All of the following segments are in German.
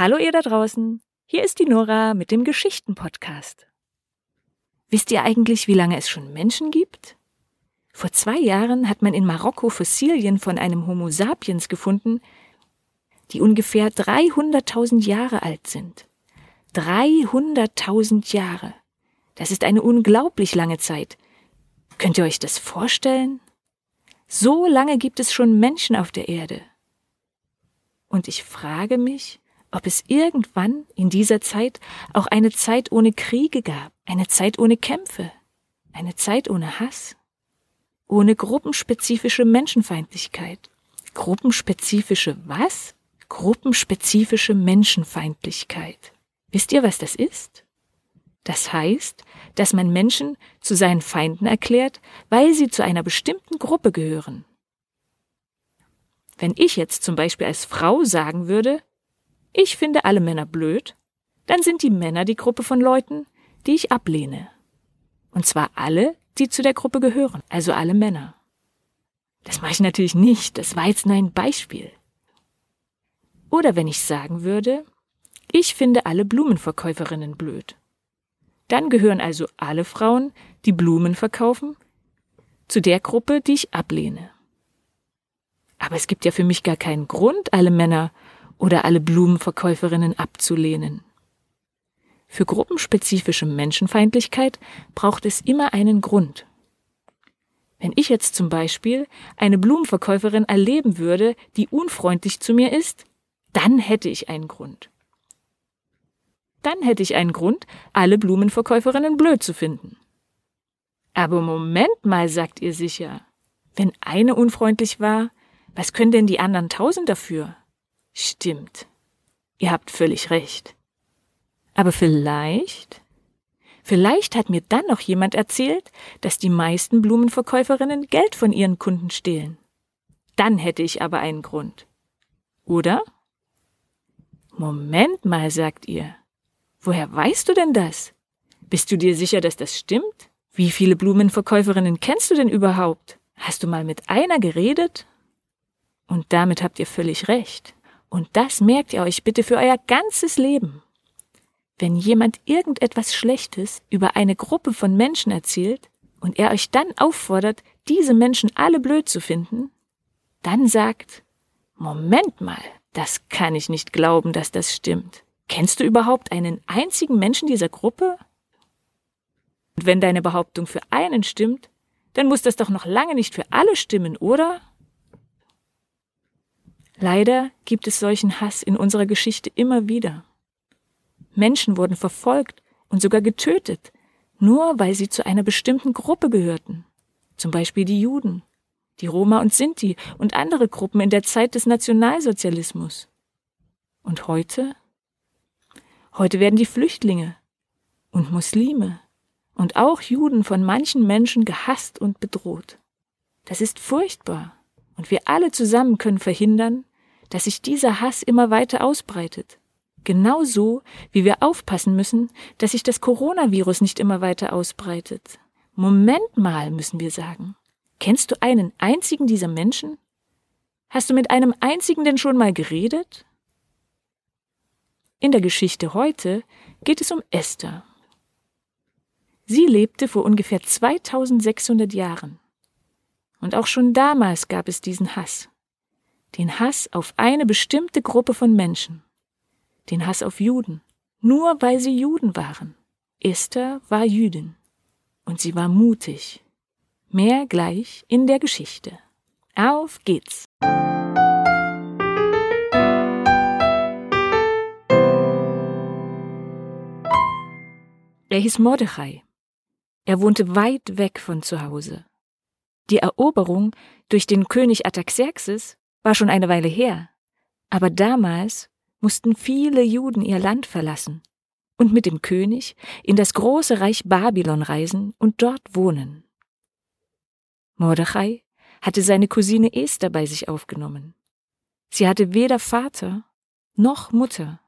Hallo ihr da draußen, hier ist die Nora mit dem Geschichten-Podcast. Wisst ihr eigentlich, wie lange es schon Menschen gibt? Vor zwei Jahren hat man in Marokko Fossilien von einem Homo sapiens gefunden, die ungefähr 300.000 Jahre alt sind. 300.000 Jahre. Das ist eine unglaublich lange Zeit. Könnt ihr euch das vorstellen? So lange gibt es schon Menschen auf der Erde. Und ich frage mich, ob es irgendwann in dieser Zeit auch eine Zeit ohne Kriege gab, eine Zeit ohne Kämpfe, eine Zeit ohne Hass, ohne gruppenspezifische Menschenfeindlichkeit. Gruppenspezifische was? Gruppenspezifische Menschenfeindlichkeit. Wisst ihr, was das ist? Das heißt, dass man Menschen zu seinen Feinden erklärt, weil sie zu einer bestimmten Gruppe gehören. Wenn ich jetzt zum Beispiel als Frau sagen würde, ich finde alle Männer blöd, dann sind die Männer die Gruppe von Leuten, die ich ablehne. Und zwar alle, die zu der Gruppe gehören, also alle Männer. Das mache ich natürlich nicht, das war jetzt nur ein Beispiel. Oder wenn ich sagen würde, ich finde alle Blumenverkäuferinnen blöd. Dann gehören also alle Frauen, die Blumen verkaufen, zu der Gruppe, die ich ablehne. Aber es gibt ja für mich gar keinen Grund, alle Männer oder alle Blumenverkäuferinnen abzulehnen. Für gruppenspezifische Menschenfeindlichkeit braucht es immer einen Grund. Wenn ich jetzt zum Beispiel eine Blumenverkäuferin erleben würde, die unfreundlich zu mir ist, dann hätte ich einen Grund. Dann hätte ich einen Grund, alle Blumenverkäuferinnen blöd zu finden. Aber Moment mal, sagt ihr sicher. Wenn eine unfreundlich war, was können denn die anderen tausend dafür? Stimmt. Ihr habt völlig recht. Aber vielleicht, vielleicht hat mir dann noch jemand erzählt, dass die meisten Blumenverkäuferinnen Geld von ihren Kunden stehlen. Dann hätte ich aber einen Grund. Oder? Moment mal, sagt ihr. Woher weißt du denn das? Bist du dir sicher, dass das stimmt? Wie viele Blumenverkäuferinnen kennst du denn überhaupt? Hast du mal mit einer geredet? Und damit habt ihr völlig recht. Und das merkt ihr euch bitte für euer ganzes Leben. Wenn jemand irgendetwas Schlechtes über eine Gruppe von Menschen erzählt und er euch dann auffordert, diese Menschen alle blöd zu finden, dann sagt, Moment mal, das kann ich nicht glauben, dass das stimmt. Kennst du überhaupt einen einzigen Menschen dieser Gruppe? Und wenn deine Behauptung für einen stimmt, dann muss das doch noch lange nicht für alle stimmen, oder? Leider gibt es solchen Hass in unserer Geschichte immer wieder. Menschen wurden verfolgt und sogar getötet, nur weil sie zu einer bestimmten Gruppe gehörten, zum Beispiel die Juden, die Roma und Sinti und andere Gruppen in der Zeit des Nationalsozialismus. Und heute? Heute werden die Flüchtlinge und Muslime und auch Juden von manchen Menschen gehasst und bedroht. Das ist furchtbar, und wir alle zusammen können verhindern, dass sich dieser Hass immer weiter ausbreitet. Genauso wie wir aufpassen müssen, dass sich das Coronavirus nicht immer weiter ausbreitet. Moment mal, müssen wir sagen. Kennst du einen einzigen dieser Menschen? Hast du mit einem einzigen denn schon mal geredet? In der Geschichte heute geht es um Esther. Sie lebte vor ungefähr 2600 Jahren. Und auch schon damals gab es diesen Hass. Den Hass auf eine bestimmte Gruppe von Menschen den Hass auf Juden, nur weil sie Juden waren. Esther war Jüdin und sie war mutig. Mehr gleich in der Geschichte. Auf geht's! Er hieß Mordechai. Er wohnte weit weg von zu Hause. Die Eroberung durch den König Ataxerxes war schon eine Weile her, aber damals mussten viele Juden ihr Land verlassen und mit dem König in das große Reich Babylon reisen und dort wohnen. Mordechai hatte seine Cousine Esther bei sich aufgenommen. Sie hatte weder Vater noch Mutter.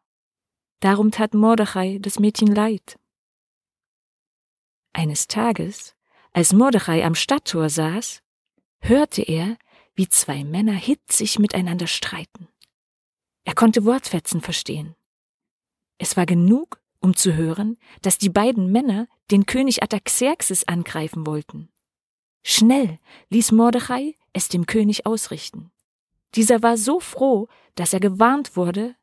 Darum tat Mordechai das Mädchen leid. Eines Tages, als Mordechai am Stadttor saß, hörte er, wie zwei Männer hitzig miteinander streiten. Er konnte Wortfetzen verstehen. Es war genug, um zu hören, dass die beiden Männer den König Ataxerxes angreifen wollten. Schnell ließ Mordechai es dem König ausrichten. Dieser war so froh, dass er gewarnt wurde,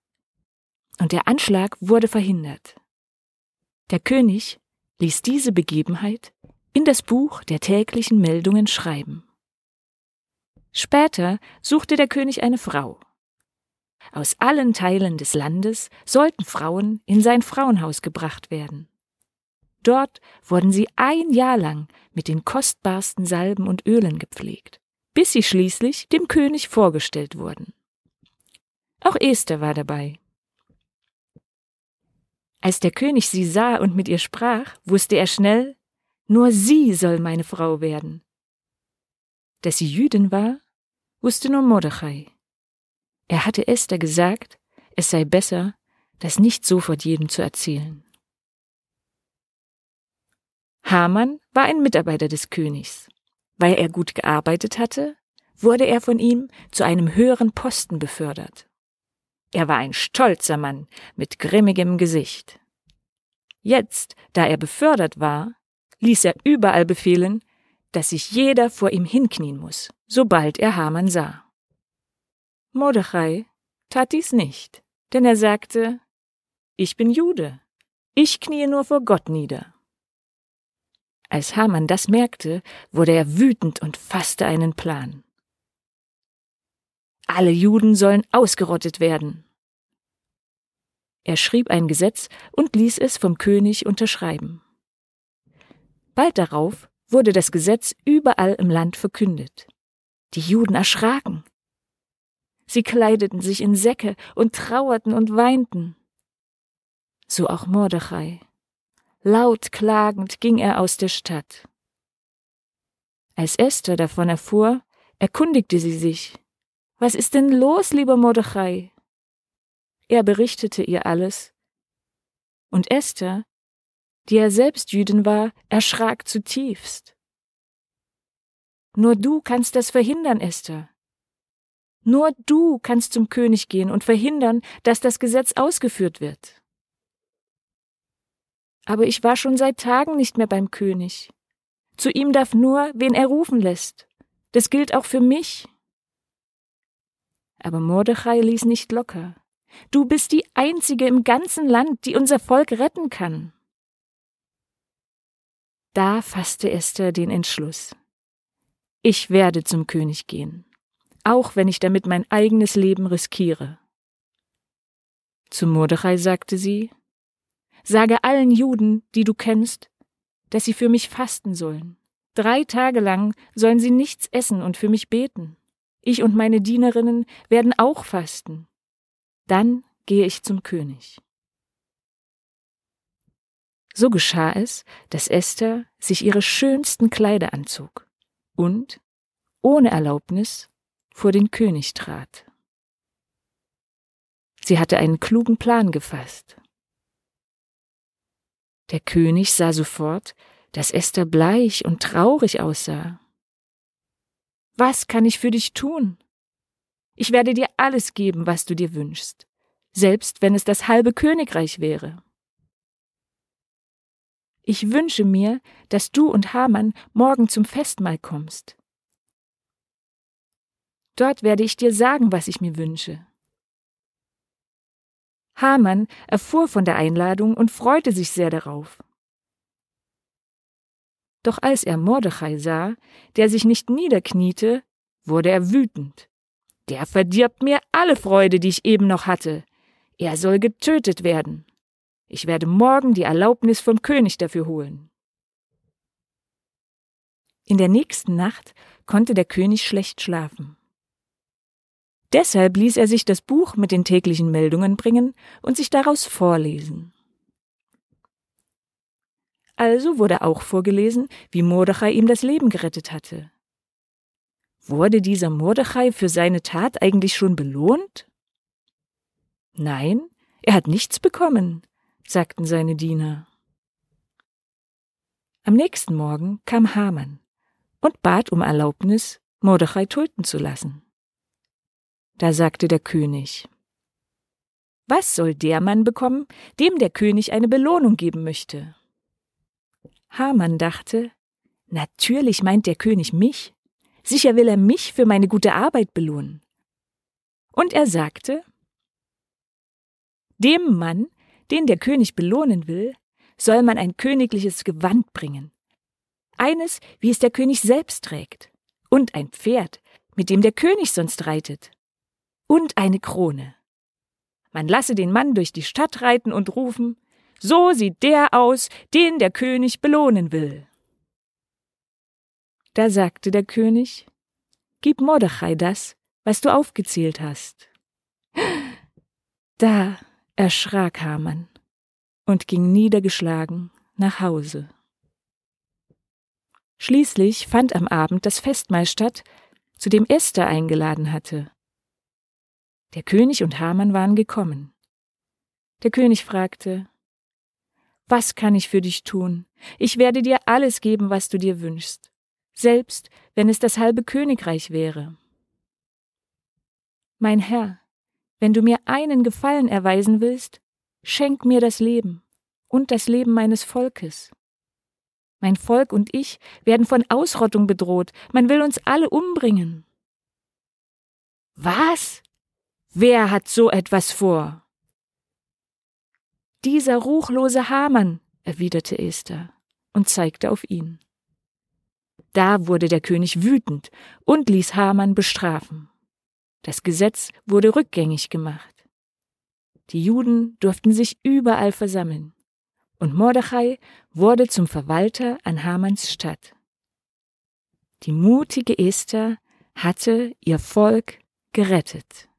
und der Anschlag wurde verhindert. Der König ließ diese Begebenheit in das Buch der täglichen Meldungen schreiben. Später suchte der König eine Frau. Aus allen Teilen des Landes sollten Frauen in sein Frauenhaus gebracht werden. Dort wurden sie ein Jahr lang mit den kostbarsten Salben und Ölen gepflegt, bis sie schließlich dem König vorgestellt wurden. Auch Esther war dabei. Als der König sie sah und mit ihr sprach, wusste er schnell, nur sie soll meine Frau werden. Dass sie Jüdin war, wusste nur Mordechai. Er hatte Esther gesagt, es sei besser, das nicht sofort jedem zu erzählen. Haman war ein Mitarbeiter des Königs. Weil er gut gearbeitet hatte, wurde er von ihm zu einem höheren Posten befördert. Er war ein stolzer Mann mit grimmigem Gesicht. Jetzt, da er befördert war, ließ er überall befehlen, dass sich jeder vor ihm hinknien muss, sobald er Haman sah. Mordechai tat dies nicht, denn er sagte, ich bin Jude, ich kniee nur vor Gott nieder. Als Haman das merkte, wurde er wütend und fasste einen Plan. Alle Juden sollen ausgerottet werden. Er schrieb ein Gesetz und ließ es vom König unterschreiben. Bald darauf wurde das Gesetz überall im Land verkündet. Die Juden erschraken. Sie kleideten sich in Säcke und trauerten und weinten. So auch Mordechai. Laut klagend ging er aus der Stadt. Als Esther davon erfuhr, erkundigte sie sich, was ist denn los, lieber Mordechai? Er berichtete ihr alles. Und Esther, die ja selbst Jüdin war, erschrak zutiefst. Nur du kannst das verhindern, Esther. Nur du kannst zum König gehen und verhindern, dass das Gesetz ausgeführt wird. Aber ich war schon seit Tagen nicht mehr beim König. Zu ihm darf nur, wen er rufen lässt. Das gilt auch für mich. Aber Mordechai ließ nicht locker. Du bist die einzige im ganzen Land, die unser Volk retten kann. Da fasste Esther den Entschluss. Ich werde zum König gehen, auch wenn ich damit mein eigenes Leben riskiere. Zu Mordechai sagte sie, Sage allen Juden, die du kennst, dass sie für mich fasten sollen. Drei Tage lang sollen sie nichts essen und für mich beten. Ich und meine Dienerinnen werden auch fasten. Dann gehe ich zum König. So geschah es, dass Esther sich ihre schönsten Kleider anzog und, ohne Erlaubnis, vor den König trat. Sie hatte einen klugen Plan gefasst. Der König sah sofort, dass Esther bleich und traurig aussah. Was kann ich für dich tun? Ich werde dir alles geben, was du dir wünschst, selbst wenn es das halbe Königreich wäre. Ich wünsche mir, dass du und Hamann morgen zum Festmahl kommst. Dort werde ich dir sagen, was ich mir wünsche. Hamann erfuhr von der Einladung und freute sich sehr darauf. Doch als er Mordechai sah, der sich nicht niederkniete, wurde er wütend. Der verdirbt mir alle Freude, die ich eben noch hatte. Er soll getötet werden. Ich werde morgen die Erlaubnis vom König dafür holen. In der nächsten Nacht konnte der König schlecht schlafen. Deshalb ließ er sich das Buch mit den täglichen Meldungen bringen und sich daraus vorlesen. Also wurde auch vorgelesen, wie Mordechai ihm das Leben gerettet hatte. Wurde dieser Mordechai für seine Tat eigentlich schon belohnt? Nein, er hat nichts bekommen, sagten seine Diener. Am nächsten Morgen kam Haman und bat um Erlaubnis, Mordechai töten zu lassen. Da sagte der König, Was soll der Mann bekommen, dem der König eine Belohnung geben möchte? Haman dachte, natürlich meint der König mich. Sicher will er mich für meine gute Arbeit belohnen. Und er sagte, dem Mann, den der König belohnen will, soll man ein königliches Gewand bringen. Eines, wie es der König selbst trägt. Und ein Pferd, mit dem der König sonst reitet. Und eine Krone. Man lasse den Mann durch die Stadt reiten und rufen, so sieht der aus, den der König belohnen will. Da sagte der König, Gib Mordechai das, was du aufgezählt hast. Da erschrak Haman und ging niedergeschlagen nach Hause. Schließlich fand am Abend das Festmahl statt, zu dem Esther eingeladen hatte. Der König und Haman waren gekommen. Der König fragte, Was kann ich für dich tun? Ich werde dir alles geben, was du dir wünschst, selbst wenn es das halbe Königreich wäre. Mein Herr, wenn du mir einen Gefallen erweisen willst, schenk mir das Leben und das Leben meines Volkes. Mein Volk und ich werden von Ausrottung bedroht, man will uns alle umbringen. Was? Wer hat so etwas vor? Dieser ruchlose Hamann, erwiderte Esther und zeigte auf ihn. Da wurde der König wütend und ließ Hamann bestrafen. Das Gesetz wurde rückgängig gemacht. Die Juden durften sich überall versammeln. Und Mordechai wurde zum Verwalter an Hamanns Stadt. Die mutige Esther hatte ihr Volk gerettet.